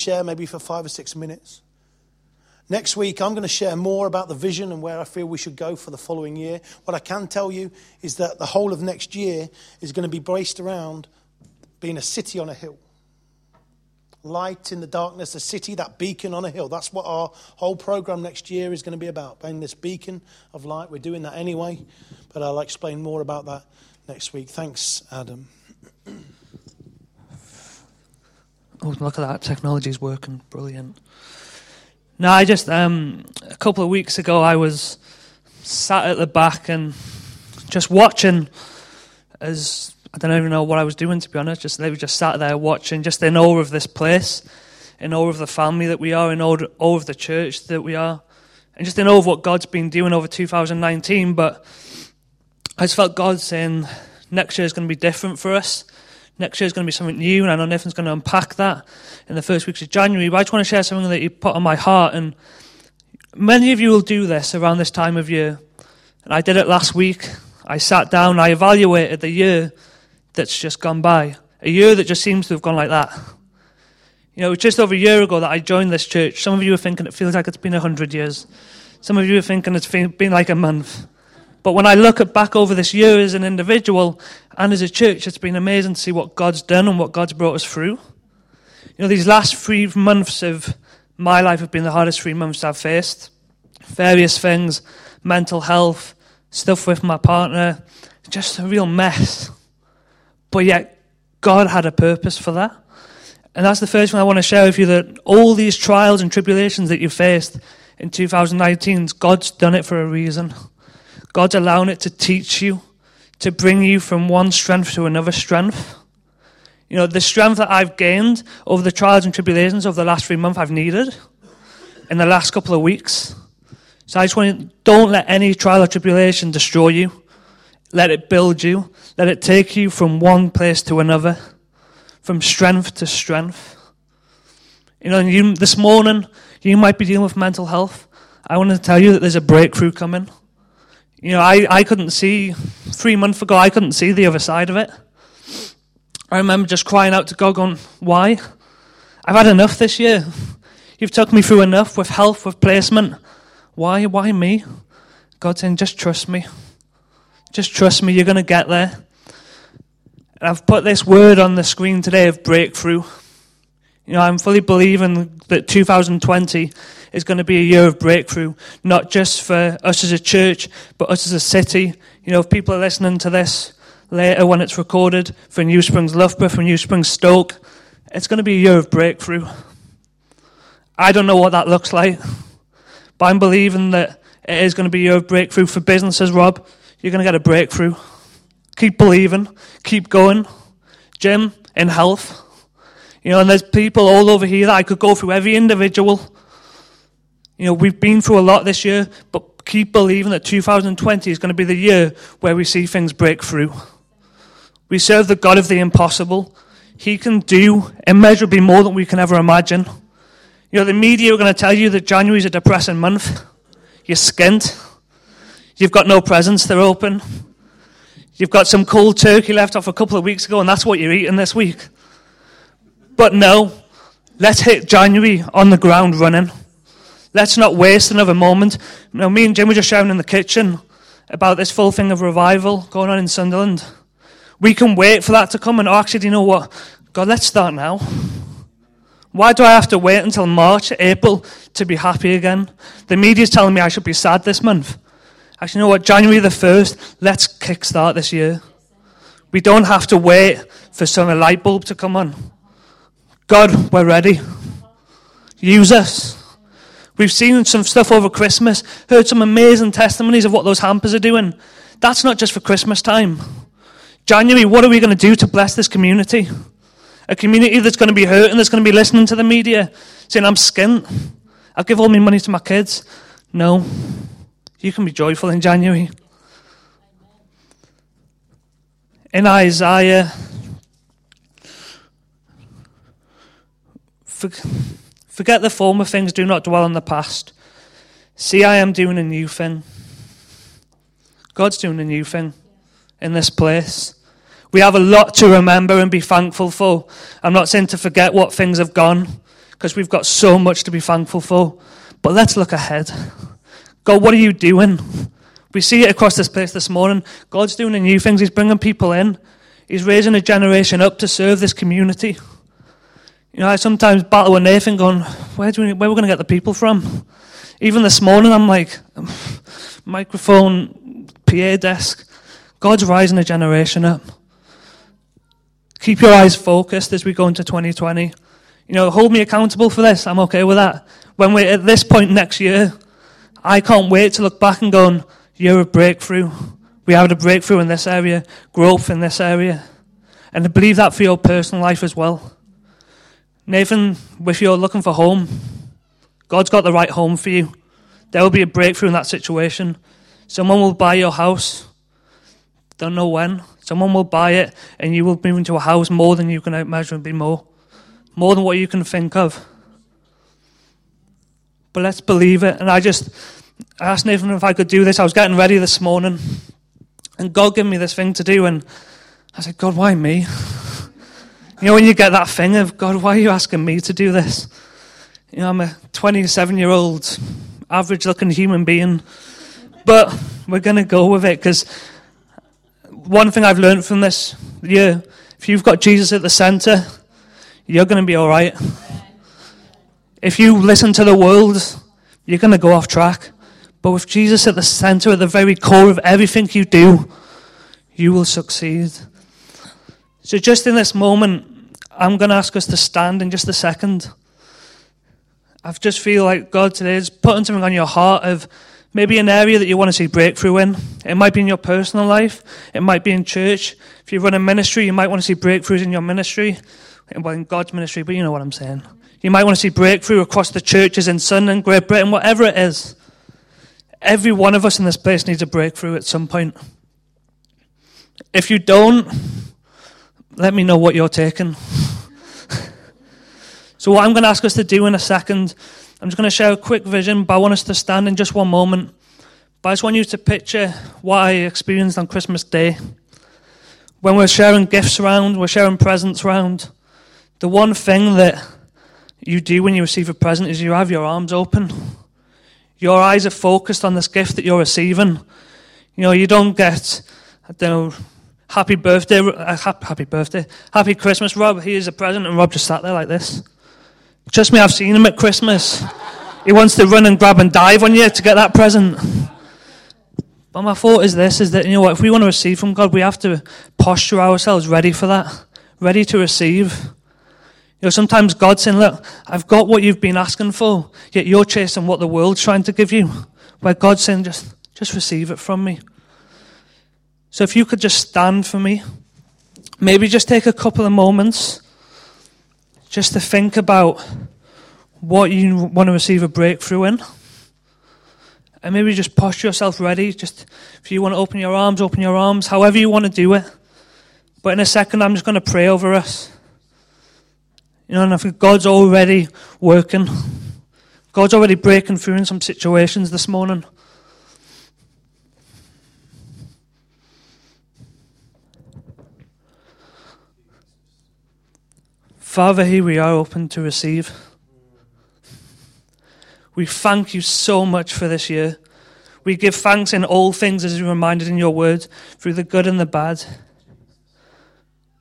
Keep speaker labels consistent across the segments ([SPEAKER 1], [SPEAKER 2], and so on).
[SPEAKER 1] share maybe for five or six minutes. Next week, I'm going to share more about the vision and where I feel we should go for the following year. What I can tell you is that the whole of next year is going to be braced around being a city on a hill. Light in the darkness, a city, that beacon on a hill. That's what our whole program next year is going to be about, being this beacon of light. We're doing that anyway, but I'll explain more about that next week. Thanks, Adam.
[SPEAKER 2] Oh, look at that. Technology's working. Brilliant. No, I just, um, a couple of weeks ago, I was sat at the back and just watching as, I don't even know what I was doing, to be honest. Just, they were just sat there watching, just in awe of this place, in awe of the family that we are, in awe, awe of the church that we are, and just in awe of what God's been doing over 2019. But I just felt God saying, next year is going to be different for us next year is going to be something new, and I know Nathan's going to unpack that in the first weeks of January. But I just want to share something that you put on my heart, and many of you will do this around this time of year. And I did it last week. I sat down, I evaluated the year that's just gone by, a year that just seems to have gone like that. You know, it was just over a year ago that I joined this church. Some of you are thinking it feels like it's been a hundred years. Some of you are thinking it's been like a month. But when I look back over this year as an individual and as a church, it's been amazing to see what God's done and what God's brought us through. You know, these last three months of my life have been the hardest three months I've faced. Various things, mental health, stuff with my partner, just a real mess. But yet, God had a purpose for that. And that's the first thing I want to share with you that all these trials and tribulations that you faced in 2019, God's done it for a reason. God's allowing it to teach you, to bring you from one strength to another strength. You know, the strength that I've gained over the trials and tribulations of the last three months, I've needed in the last couple of weeks. So I just want to, don't let any trial or tribulation destroy you. Let it build you. Let it take you from one place to another, from strength to strength. You know, you, this morning, you might be dealing with mental health. I want to tell you that there's a breakthrough coming. You know, I, I couldn't see, three months ago, I couldn't see the other side of it. I remember just crying out to God, going, Why? I've had enough this year. You've took me through enough with health, with placement. Why? Why me? God saying, Just trust me. Just trust me, you're going to get there. And I've put this word on the screen today of breakthrough. You know, I'm fully believing that 2020 is going to be a year of breakthrough, not just for us as a church, but us as a city. You know, if people are listening to this later when it's recorded for New Springs Loughborough, for New Springs Stoke, it's going to be a year of breakthrough. I don't know what that looks like, but I'm believing that it is going to be a year of breakthrough for businesses, Rob. You're going to get a breakthrough. Keep believing, keep going. Jim, in health. You know, and there's people all over here that I could go through every individual you know, we've been through a lot this year, but keep believing that 2020 is going to be the year where we see things break through. We serve the God of the impossible. He can do immeasurably more than we can ever imagine. You know, the media are going to tell you that January is a depressing month. You're skint. You've got no presents, they're open. You've got some cold turkey left off a couple of weeks ago, and that's what you're eating this week. But no, let's hit January on the ground running. Let's not waste another moment. You me and Jim were just shouting in the kitchen about this full thing of revival going on in Sunderland. We can wait for that to come and oh, actually, you know what? God, let's start now. Why do I have to wait until March, April to be happy again? The media's telling me I should be sad this month. Actually, you know what? January the 1st, let's kickstart this year. We don't have to wait for some light bulb to come on. God, we're ready. Use us. We've seen some stuff over Christmas, heard some amazing testimonies of what those hampers are doing. That's not just for Christmas time. January, what are we going to do to bless this community? A community that's going to be hurting, that's going to be listening to the media, saying, I'm skint. I'll give all my money to my kids. No. You can be joyful in January. In Isaiah, for, Forget the former things, do not dwell on the past. See, I am doing a new thing. God's doing a new thing in this place. We have a lot to remember and be thankful for. I'm not saying to forget what things have gone, because we've got so much to be thankful for. But let's look ahead. God, what are you doing? We see it across this place this morning. God's doing a new things. He's bringing people in. He's raising a generation up to serve this community. You know, I sometimes battle with Nathan going, where, do we, where are we going to get the people from? Even this morning, I'm like, um, microphone, PA desk. God's rising a generation up. Keep your eyes focused as we go into 2020. You know, hold me accountable for this. I'm okay with that. When we're at this point next year, I can't wait to look back and go, year of breakthrough. We had a breakthrough in this area, growth in this area. And believe that for your personal life as well. Nathan, if you're looking for home, God's got the right home for you. There will be a breakthrough in that situation. Someone will buy your house. Don't know when. Someone will buy it, and you will move into a house more than you can imagine Be more. More than what you can think of. But let's believe it. And I just asked Nathan if I could do this. I was getting ready this morning, and God gave me this thing to do. And I said, God, why me? You know, when you get that thing of, God, why are you asking me to do this? You know, I'm a 27 year old, average looking human being. But we're going to go with it because one thing I've learned from this year if you've got Jesus at the center, you're going to be all right. If you listen to the world, you're going to go off track. But with Jesus at the center, at the very core of everything you do, you will succeed. So, just in this moment, I'm going to ask us to stand in just a second. I just feel like God today is putting something on your heart of maybe an area that you want to see breakthrough in. It might be in your personal life, it might be in church. If you run a ministry, you might want to see breakthroughs in your ministry, well, in God's ministry, but you know what I'm saying. You might want to see breakthrough across the churches in Sunderland, Great Britain, whatever it is. Every one of us in this place needs a breakthrough at some point. If you don't, let me know what you're taking. So, what I'm going to ask us to do in a second, I'm just going to share a quick vision, but I want us to stand in just one moment. But I just want you to picture what I experienced on Christmas Day. When we're sharing gifts around, we're sharing presents around. The one thing that you do when you receive a present is you have your arms open. Your eyes are focused on this gift that you're receiving. You know, you don't get, I don't know, happy birthday, uh, happy birthday, happy Christmas, Rob. Here's a present, and Rob just sat there like this. Trust me, I've seen him at Christmas. He wants to run and grab and dive on you to get that present. But my thought is this: is that you know what? If we want to receive from God, we have to posture ourselves ready for that, ready to receive. You know, sometimes God's saying, look, I've got what you've been asking for, yet you're chasing what the world's trying to give you. Where God's saying, just, just receive it from me. So if you could just stand for me, maybe just take a couple of moments just to think about what you want to receive a breakthrough in. And maybe just posture yourself ready. Just if you want to open your arms, open your arms, however you want to do it. But in a second, I'm just going to pray over us. You know, and I think God's already working. God's already breaking through in some situations this morning. Father, here we are open to receive. We thank you so much for this year. We give thanks in all things as you reminded in your word, through the good and the bad.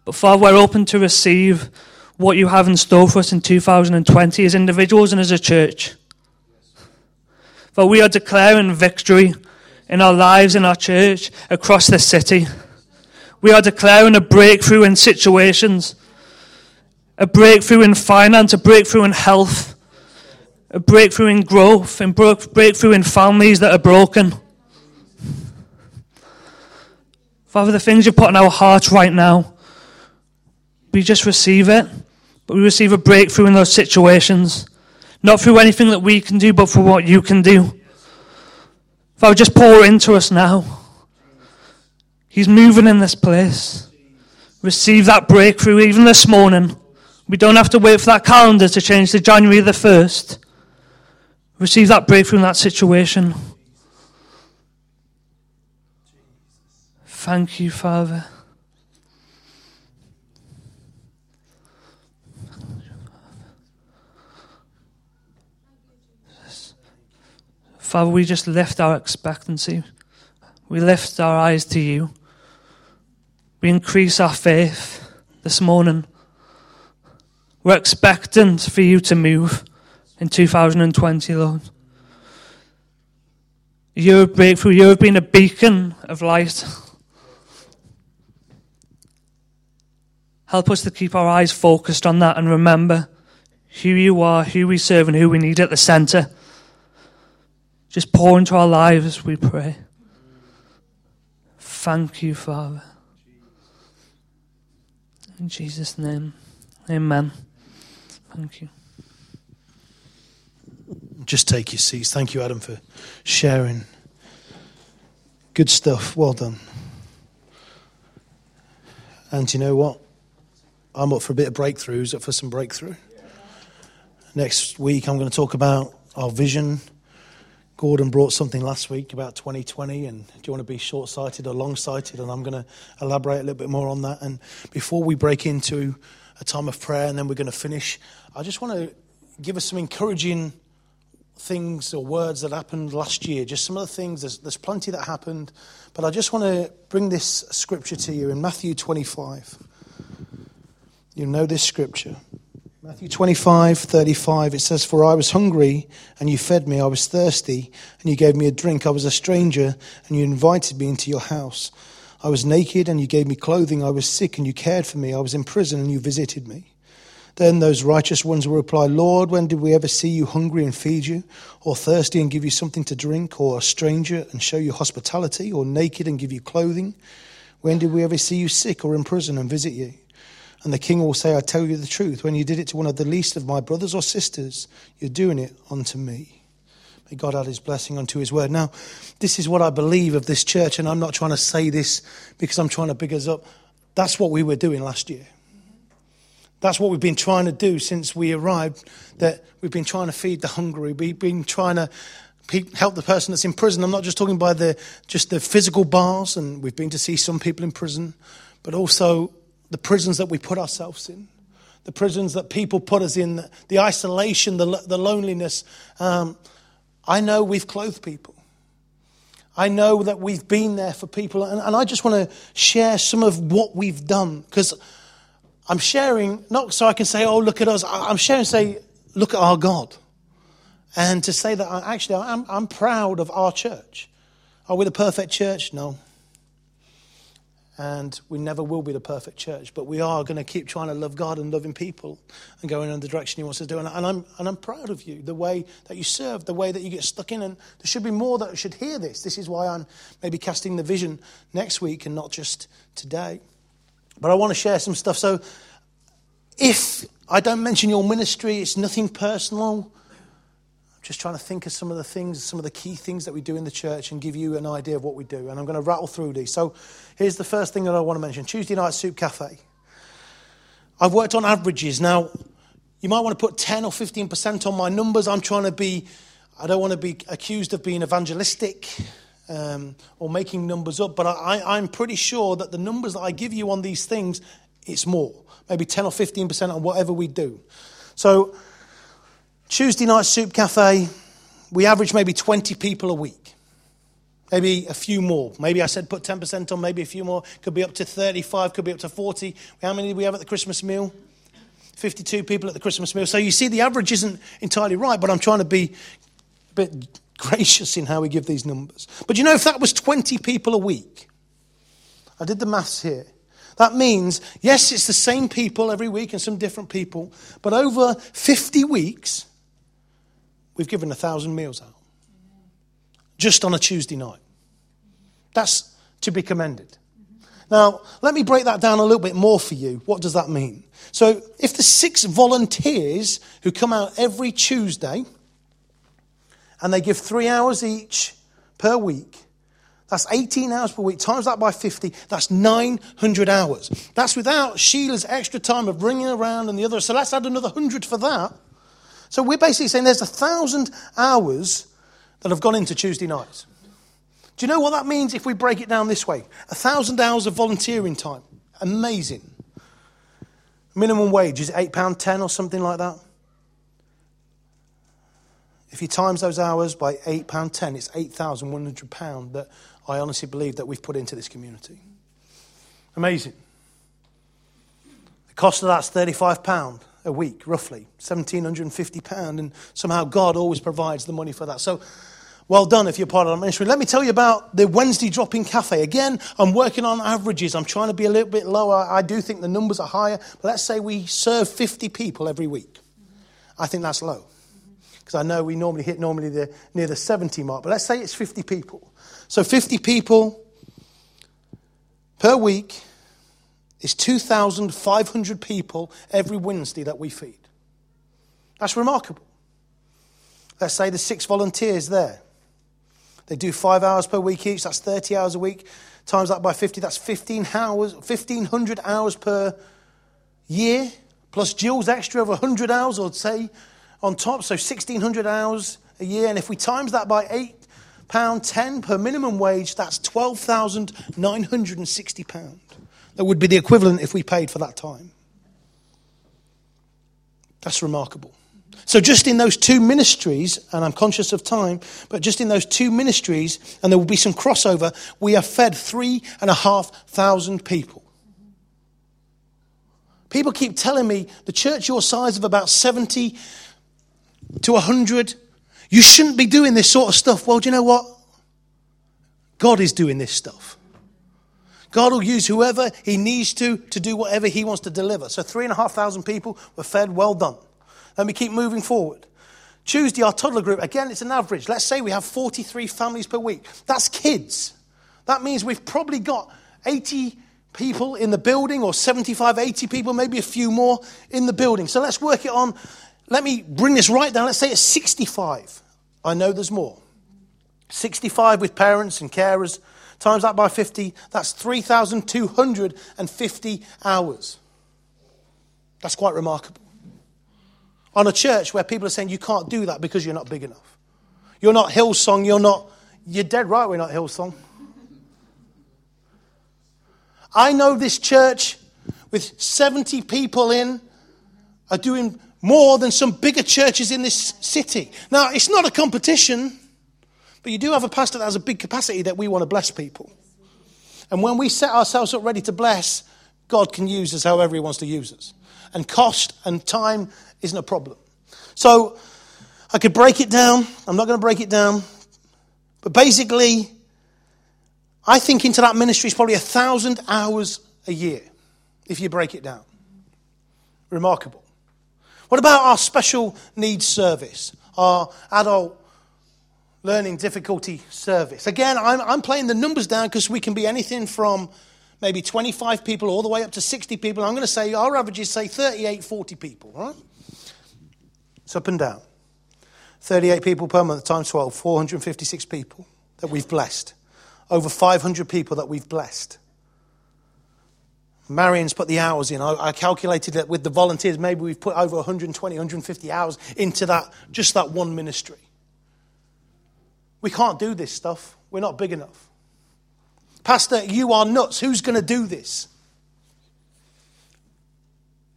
[SPEAKER 2] But Father, we're open to receive what you have in store for us in 2020 as individuals and as a church. For we are declaring victory in our lives, in our church, across this city. We are declaring a breakthrough in situations, a breakthrough in finance, a breakthrough in health, a breakthrough in growth, a breakthrough in families that are broken. Father, the things you put in our hearts right now, we just receive it. But we receive a breakthrough in those situations. Not through anything that we can do, but for what you can do. Father, just pour into us now. He's moving in this place. Receive that breakthrough even this morning. We don't have to wait for that calendar to change to January the 1st. Receive that breakthrough from that situation. Thank you, Father. Father, we just lift our expectancy. We lift our eyes to you. We increase our faith this morning. We're expectant for you to move in 2020, Lord. You're a breakthrough. You have been a beacon of light. Help us to keep our eyes focused on that and remember who you are, who we serve, and who we need at the center. Just pour into our lives, we pray. Thank you, Father. In Jesus' name, amen. Thank you.
[SPEAKER 1] Just take your seats. Thank you, Adam, for sharing. Good stuff. Well done. And you know what? I'm up for a bit of breakthroughs, up for some breakthrough. Next week, I'm going to talk about our vision. Gordon brought something last week about 2020, and do you want to be short sighted or long sighted? And I'm going to elaborate a little bit more on that. And before we break into a time of prayer and then we're going to finish, I just want to give us some encouraging things or words that happened last year. Just some of the things, there's, there's plenty that happened, but I just want to bring this scripture to you in Matthew 25. You know this scripture. Matthew 25, 35, it says, For I was hungry, and you fed me. I was thirsty, and you gave me a drink. I was a stranger, and you invited me into your house. I was naked, and you gave me clothing. I was sick, and you cared for me. I was in prison, and you visited me. Then those righteous ones will reply, Lord, when did we ever see you hungry and feed you, or thirsty and give you something to drink, or a stranger and show you hospitality, or naked and give you clothing? When did we ever see you sick or in prison and visit you? And the king will say, I tell you the truth, when you did it to one of the least of my brothers or sisters, you're doing it unto me. May God add his blessing unto his word. Now, this is what I believe of this church, and I'm not trying to say this because I'm trying to big us up. That's what we were doing last year. That's what we've been trying to do since we arrived, that we've been trying to feed the hungry. We've been trying to help the person that's in prison. I'm not just talking by the, just the physical bars, and we've been to see some people in prison, but also the prisons that we put ourselves in, the prisons that people put us in, the isolation, the, the loneliness. Um, I know we've clothed people. I know that we've been there for people. And, and I just want to share some of what we've done because I'm sharing, not so I can say, oh, look at us. I'm sharing, say, look at our God. And to say that I, actually, I'm, I'm proud of our church. Are we the perfect church? No and we never will be the perfect church, but we are going to keep trying to love God and loving people and going in the direction He wants us to do. And, I'm, and I'm proud of you, the way that you serve, the way that you get stuck in. And there should be more that should hear this. This is why I'm maybe casting the vision next week and not just today. But I want to share some stuff. So if I don't mention your ministry, it's nothing personal just trying to think of some of the things, some of the key things that we do in the church and give you an idea of what we do. And I'm going to rattle through these. So here's the first thing that I want to mention Tuesday night soup cafe. I've worked on averages. Now, you might want to put 10 or 15% on my numbers. I'm trying to be, I don't want to be accused of being evangelistic um, or making numbers up, but I, I'm pretty sure that the numbers that I give you on these things, it's more. Maybe 10 or 15% on whatever we do. So Tuesday night soup cafe, we average maybe 20 people a week. Maybe a few more. Maybe I said put 10% on, maybe a few more. Could be up to 35, could be up to 40. How many did we have at the Christmas meal? 52 people at the Christmas meal. So you see, the average isn't entirely right, but I'm trying to be a bit gracious in how we give these numbers. But you know, if that was 20 people a week, I did the maths here. That means, yes, it's the same people every week and some different people, but over 50 weeks, We've given a thousand meals out just on a Tuesday night. That's to be commended. Now, let me break that down a little bit more for you. What does that mean? So, if the six volunteers who come out every Tuesday and they give three hours each per week, that's 18 hours per week. Times that by 50, that's 900 hours. That's without Sheila's extra time of ringing around and the other. So, let's add another 100 for that. So we're basically saying there's a thousand hours that have gone into Tuesday nights. Do you know what that means if we break it down this way? A thousand hours of volunteering time. Amazing. Minimum wage is £8.10 or something like that. If you times those hours by £8.10, it's £8,100 that I honestly believe that we've put into this community. Amazing. The cost of that's £35 a week, roughly, £1,750, and somehow God always provides the money for that. So, well done if you're part of the ministry. Let me tell you about the Wednesday Drop In Cafe. Again, I'm working on averages. I'm trying to be a little bit lower. I do think the numbers are higher, but let's say we serve 50 people every week. I think that's low because I know we normally hit normally the, near the 70 mark, but let's say it's 50 people. So 50 people per week is 2,500 people every Wednesday that we feed. That's remarkable. Let's say there's six volunteers there. They do five hours per week each, that's 30 hours a week. Times that by 50, that's 15 hours, 1,500 hours per year, plus Jill's extra of 100 hours, I'd say, on top, so 1,600 hours a year. And if we times that by £8.10 per minimum wage, that's £12,960. That would be the equivalent if we paid for that time. That's remarkable. So, just in those two ministries, and I'm conscious of time, but just in those two ministries, and there will be some crossover, we have fed three and a half thousand people. People keep telling me the church your size of about 70 to 100, you shouldn't be doing this sort of stuff. Well, do you know what? God is doing this stuff. God will use whoever He needs to to do whatever He wants to deliver. So, three and a half thousand people were fed, well done. Let me keep moving forward. Tuesday, our toddler group, again, it's an average. Let's say we have 43 families per week. That's kids. That means we've probably got 80 people in the building, or 75, 80 people, maybe a few more in the building. So let's work it on. Let me bring this right down. Let's say it's 65. I know there's more. 65 with parents and carers times that by 50, that's 3,250 hours. That's quite remarkable. On a church where people are saying you can't do that because you're not big enough. You're not Hillsong, you're not, you're dead right, we're not Hillsong. I know this church with 70 people in are doing more than some bigger churches in this city. Now, it's not a competition. But you do have a pastor that has a big capacity that we want to bless people. And when we set ourselves up ready to bless, God can use us however He wants to use us. And cost and time isn't a problem. So I could break it down. I'm not going to break it down. But basically, I think into that ministry is probably a thousand hours a year if you break it down. Remarkable. What about our special needs service, our adult learning difficulty service. Again, I'm, I'm playing the numbers down because we can be anything from maybe 25 people all the way up to 60 people. I'm going to say our average is, say, 38, 40 people, right? It's up and down. 38 people per month times 12, 456 people that we've blessed. Over 500 people that we've blessed. Marion's put the hours in. I, I, calculated that with the volunteers, maybe we've put over 120, 150 hours into that, just that one ministry. We can't do this stuff. We're not big enough. Pastor, you are nuts. Who's going to do this?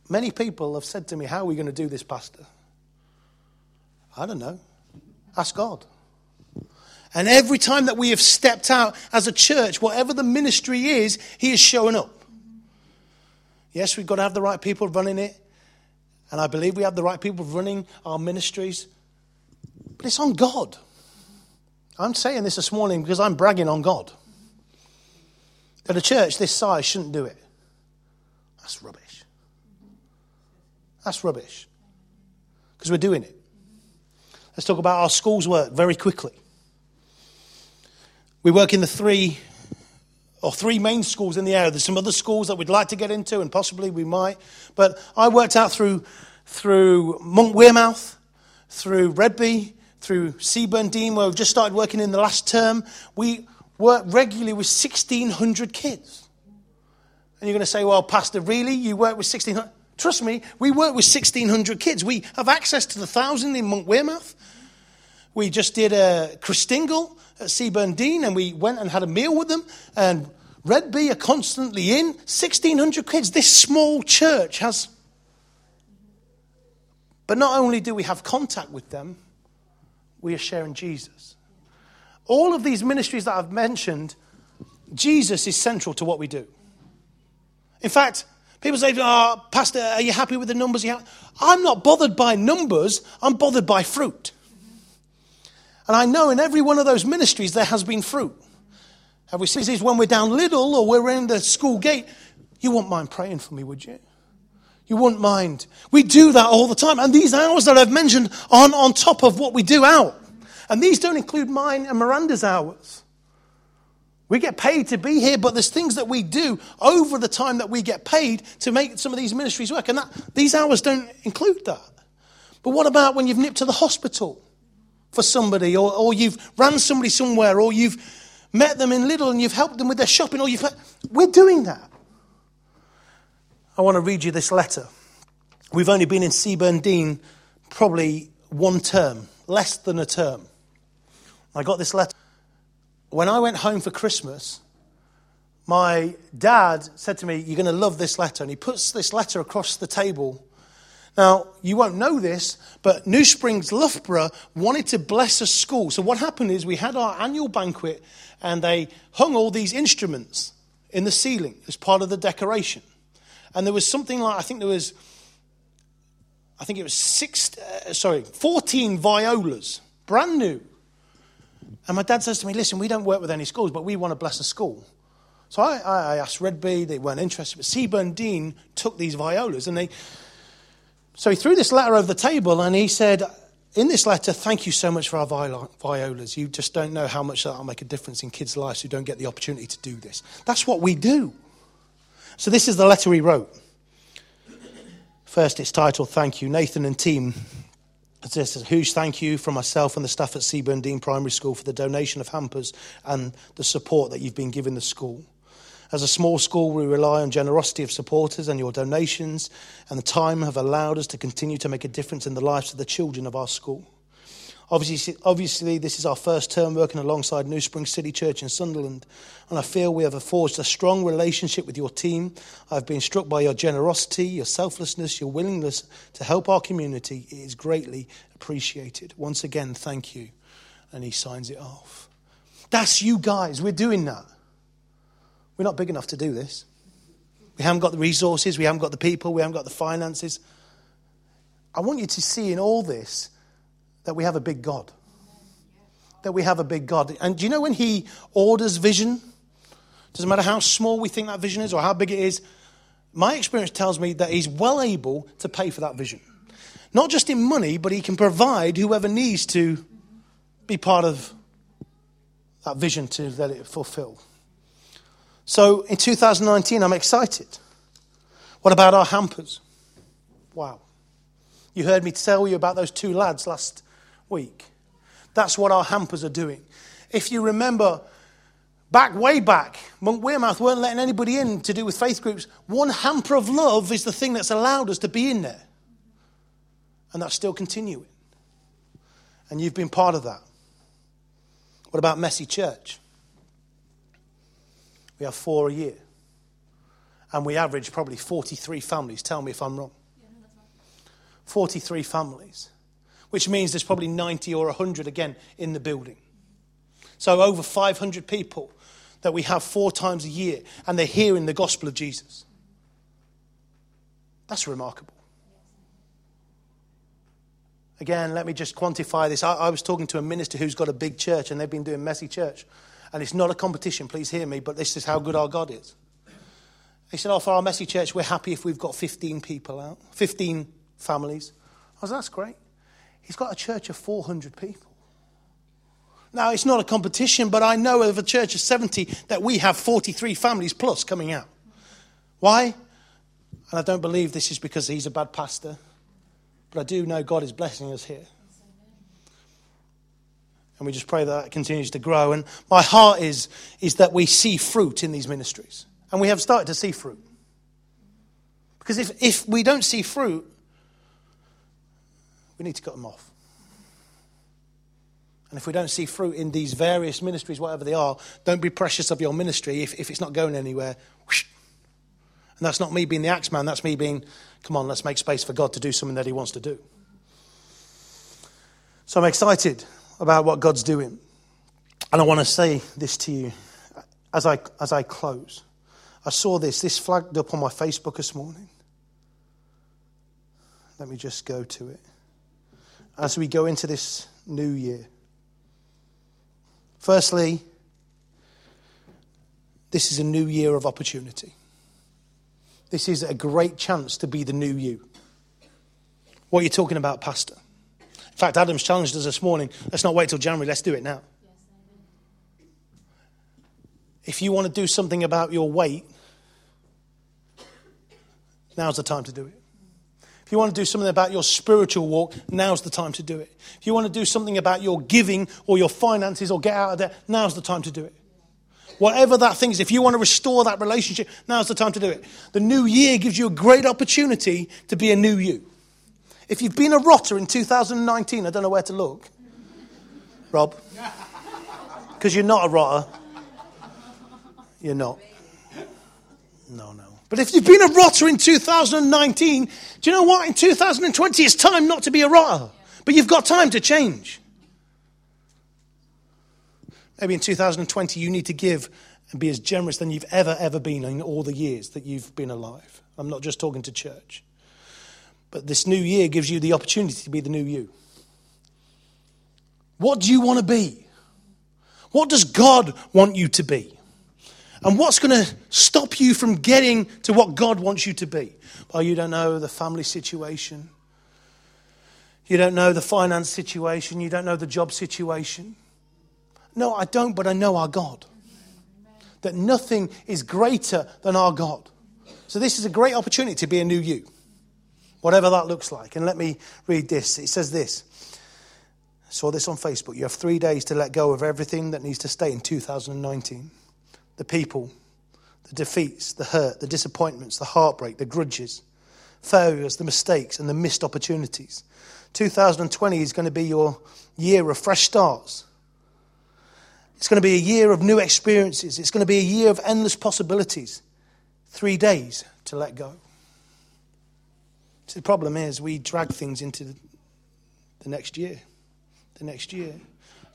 [SPEAKER 1] Many people have said to me, How are we going to do this, Pastor? I don't know. Ask God. And every time that we have stepped out as a church, whatever the ministry is, He is showing up. Yes, we've got to have the right people running it. And I believe we have the right people running our ministries. But it's on God. I'm saying this this morning because I'm bragging on God. That a church this size shouldn't do it. That's rubbish. That's rubbish. Because we're doing it. Let's talk about our schools work very quickly. We work in the three or three main schools in the area. There's some other schools that we'd like to get into, and possibly we might. But I worked out through through Monk Wearmouth, through Redby, through Seaburn Dean, where we've just started working in the last term, we work regularly with 1,600 kids. And you're going to say, well, Pastor, really? You work with 1,600? Trust me, we work with 1,600 kids. We have access to the 1,000 in Monk Wearmouth. We just did uh, a Christingle at Seaburn Dean, and we went and had a meal with them. And Redby are constantly in. 1,600 kids. This small church has. But not only do we have contact with them, we are sharing Jesus. All of these ministries that I've mentioned, Jesus is central to what we do. In fact, people say, oh, Pastor, are you happy with the numbers? I'm not bothered by numbers, I'm bothered by fruit. And I know in every one of those ministries there has been fruit. Have we seen this when we're down Lidl or we're in the school gate? You wouldn't mind praying for me, would you? You wouldn't mind. We do that all the time. And these hours that I've mentioned aren't on top of what we do out. And these don't include mine and Miranda's hours. We get paid to be here, but there's things that we do over the time that we get paid to make some of these ministries work. And that, these hours don't include that. But what about when you've nipped to the hospital for somebody, or, or you've ran somebody somewhere, or you've met them in Lidl and you've helped them with their shopping, or you've. We're doing that. I want to read you this letter. We've only been in Seaburn Dean probably one term, less than a term. I got this letter. When I went home for Christmas, my dad said to me, You're going to love this letter. And he puts this letter across the table. Now, you won't know this, but New Springs Loughborough wanted to bless a school. So, what happened is we had our annual banquet and they hung all these instruments in the ceiling as part of the decoration. And there was something like, I think there was, I think it was six, uh, sorry, 14 violas, brand new. And my dad says to me, Listen, we don't work with any schools, but we want to bless a school. So I, I asked Redby, they weren't interested, but Seaburn Dean took these violas and they. So he threw this letter over the table and he said, In this letter, thank you so much for our violas. You just don't know how much that'll make a difference in kids' lives who don't get the opportunity to do this. That's what we do. So this is the letter he wrote. First, it's titled Thank You. Nathan and team it says a huge thank you from myself and the staff at Seaburn Dean Primary School for the donation of hampers and the support that you've been giving the school. As a small school, we rely on generosity of supporters, and your donations and the time have allowed us to continue to make a difference in the lives of the children of our school. Obviously, obviously, this is our first term working alongside New Spring City Church in Sunderland, and I feel we have forged a strong relationship with your team. I've been struck by your generosity, your selflessness, your willingness to help our community. It is greatly appreciated. Once again, thank you. And he signs it off. That's you guys. We're doing that. We're not big enough to do this. We haven't got the resources, we haven't got the people, we haven't got the finances. I want you to see in all this that we have a big God. That we have a big God. And do you know when He orders vision? Doesn't matter how small we think that vision is or how big it is, my experience tells me that He's well able to pay for that vision. Not just in money, but He can provide whoever needs to be part of that vision to let it fulfill. So in 2019, I'm excited. What about our hampers? Wow. You heard me tell you about those two lads last week. That's what our hampers are doing. If you remember, back way back, Monk Wearmouth weren't letting anybody in to do with faith groups. One hamper of love is the thing that's allowed us to be in there. And that's still continuing. And you've been part of that. What about Messy Church? We have four a year. And we average probably 43 families. Tell me if I'm wrong. 43 families which means there's probably 90 or 100 again in the building. So over 500 people that we have four times a year, and they're hearing the gospel of Jesus. That's remarkable. Again, let me just quantify this. I, I, was talking to a minister who's got a big church, and they've been doing messy church. And it's not a competition, please hear me, but this is how good our God is. He said, Oh, for our messy church, we're happy if we've got 15 people out, 15 families. I was, That's great. He's got a church of 400 people. Now, it's not a competition, but I know of a church of 70 that we have 43 families plus coming out. Why? And I don't believe this is because he's a bad pastor, but I do know God is blessing us here. And we just pray that that continues to grow. And my heart is, is that we see fruit in these ministries. And we have started to see fruit. Because if, if we don't see fruit, we need to cut them off. And if we don't see fruit in these various ministries, whatever they are, don't be precious of your ministry if, if it's not going anywhere. And that's not me being the axe man, that's me being, come on, let's make space for God to do something that He wants to do. So I'm excited. about what God's doing. And I want to say this to you as I, as I close. I saw this. This flagged up on my Facebook this morning. Let me just go to it. As we go into this new year. Firstly, this is a new year of opportunity. This is a great chance to be the new you. What are you talking about, Pastor? In fact, Adam's challenged us this morning. Let's not wait till January, let's do it now. If you want to do something about your weight, now's the time to do it. You want to do something about your spiritual walk, now's the time to do it. If you want to do something about your giving or your finances or get out of there, now's the time to do it. Whatever that thing is, if you want to restore that relationship, now's the time to do it. The new year gives you a great opportunity to be a new you. If you've been a rotter in 2019, I don't know where to look. Rob? Because you're not a rotter. You're not. No, no. But if you've been a rotter in 2019, do you know what? In 2020, it's time not to be a rotter. But you've got time to change. Maybe in 2020, you need to give and be as generous than you've ever, ever been in all the years that you've been alive. I'm not just talking to church. But this new year gives you the opportunity to be the new you. What do you want to be? What does God want you to be? And what's going to stop you from getting to what God wants you to be? Well, you don't know the family situation. You don't know the finance situation. You don't know the job situation. No, I don't, but I know our God. That nothing is greater than our God. So, this is a great opportunity to be a new you, whatever that looks like. And let me read this. It says this. I saw this on Facebook. You have three days to let go of everything that needs to stay in 2019 the people, the defeats, the hurt, the disappointments, the heartbreak, the grudges, failures, the mistakes, and the missed opportunities. 2020 is going to be your year of fresh starts. It's going to be a year of new experiences. It's going to be a year of endless possibilities. Three days to let go. See, the problem is we drag things into the next year. The next year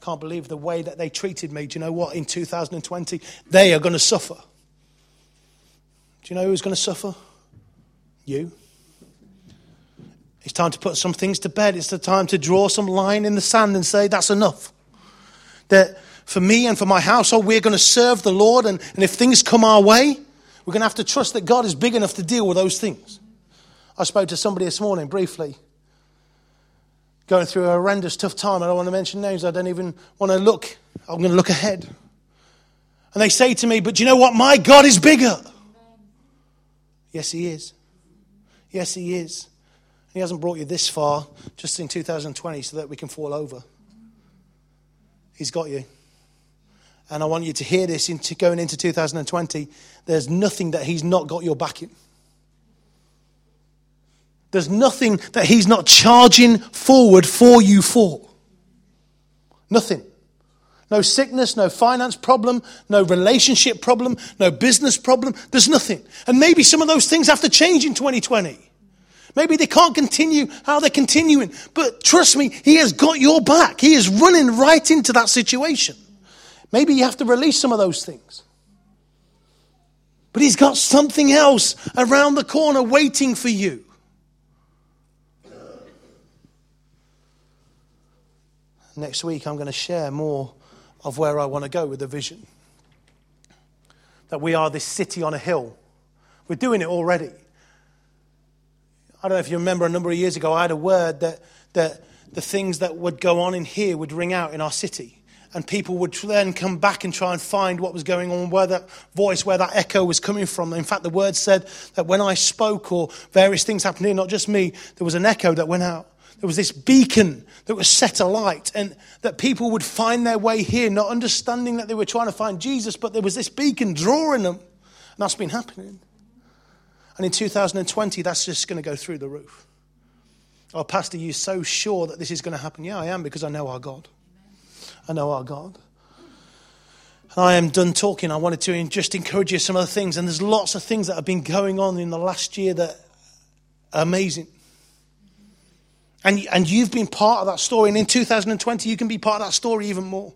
[SPEAKER 1] can't believe the way that they treated me. Do you know what? In 2020, they are going to suffer. Do you know who's going to suffer? You. It's time to put some things to bed. It's the time to draw some line in the sand and say, that's enough. That for me and for my household, we're going to serve the Lord. And, and if things come our way, we're going to have to trust that God is big enough to deal with those things. I spoke to somebody this morning briefly going through a horrendous tough time. I don't want to mention names. I don't even want to look. I'm going to look ahead. And they say to me, But you know what? My God is bigger. Yes, He is. Yes, He is. He hasn't brought you this far just in 2020 so that we can fall over. He's got you. And I want you to hear this into going into 2020. There's nothing that He's not got your back in. There's nothing that He's not charging forward for you for. Nothing. No sickness, no finance problem, no relationship problem, no business problem. There's nothing. And maybe some of those things have to change in 2020. Maybe they can't continue how they're continuing. But trust me, He has got your back. He is running right into that situation. Maybe you have to release some of those things. But He's got something else around the corner waiting for you. Next week, I'm going to share more of where I want to go with the vision. That we are this city on a hill. We're doing it already. I don't know if you remember a number of years ago, I had a word that, that the things that would go on in here would ring out in our city. And people would then come back and try and find what was going on, where that voice, where that echo was coming from. In fact, the word said that when I spoke or various things happened here, not just me, there was an echo that went out there was this beacon that was set alight, and that people would find their way here, not understanding that they were trying to find Jesus, but there was this beacon drawing them. And that's been happening. And in 2020, that's just going to go through the roof. Oh, Pastor, you're so sure that this is going to happen? Yeah, I am because I know our God. I know our God. I am done talking. I wanted to just encourage you some other things. And there's lots of things that have been going on in the last year that are amazing. And, and you've been part of that story. And in 2020, you can be part of that story even more.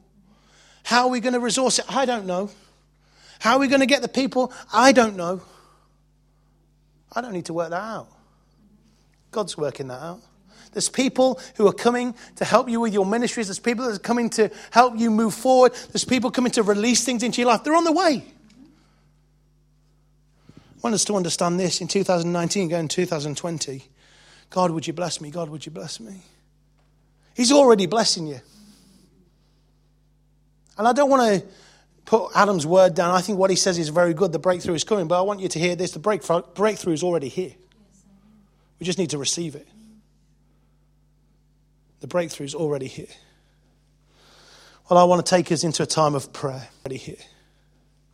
[SPEAKER 1] How are we going to resource it? I don't know. How are we going to get the people? I don't know. I don't need to work that out. God's working that out. There's people who are coming to help you with your ministries. There's people that are coming to help you move forward. There's people coming to release things into your life. They're on the way. I want us to understand this in 2019, going 2020. God, would you bless me? God, would you bless me? He's already blessing you. And I don't want to put Adam's word down. I think what he says is very good. The breakthrough is coming. But I want you to hear this the breakthrough is already here. We just need to receive it. The breakthrough is already here. Well, I want to take us into a time of prayer. Already here.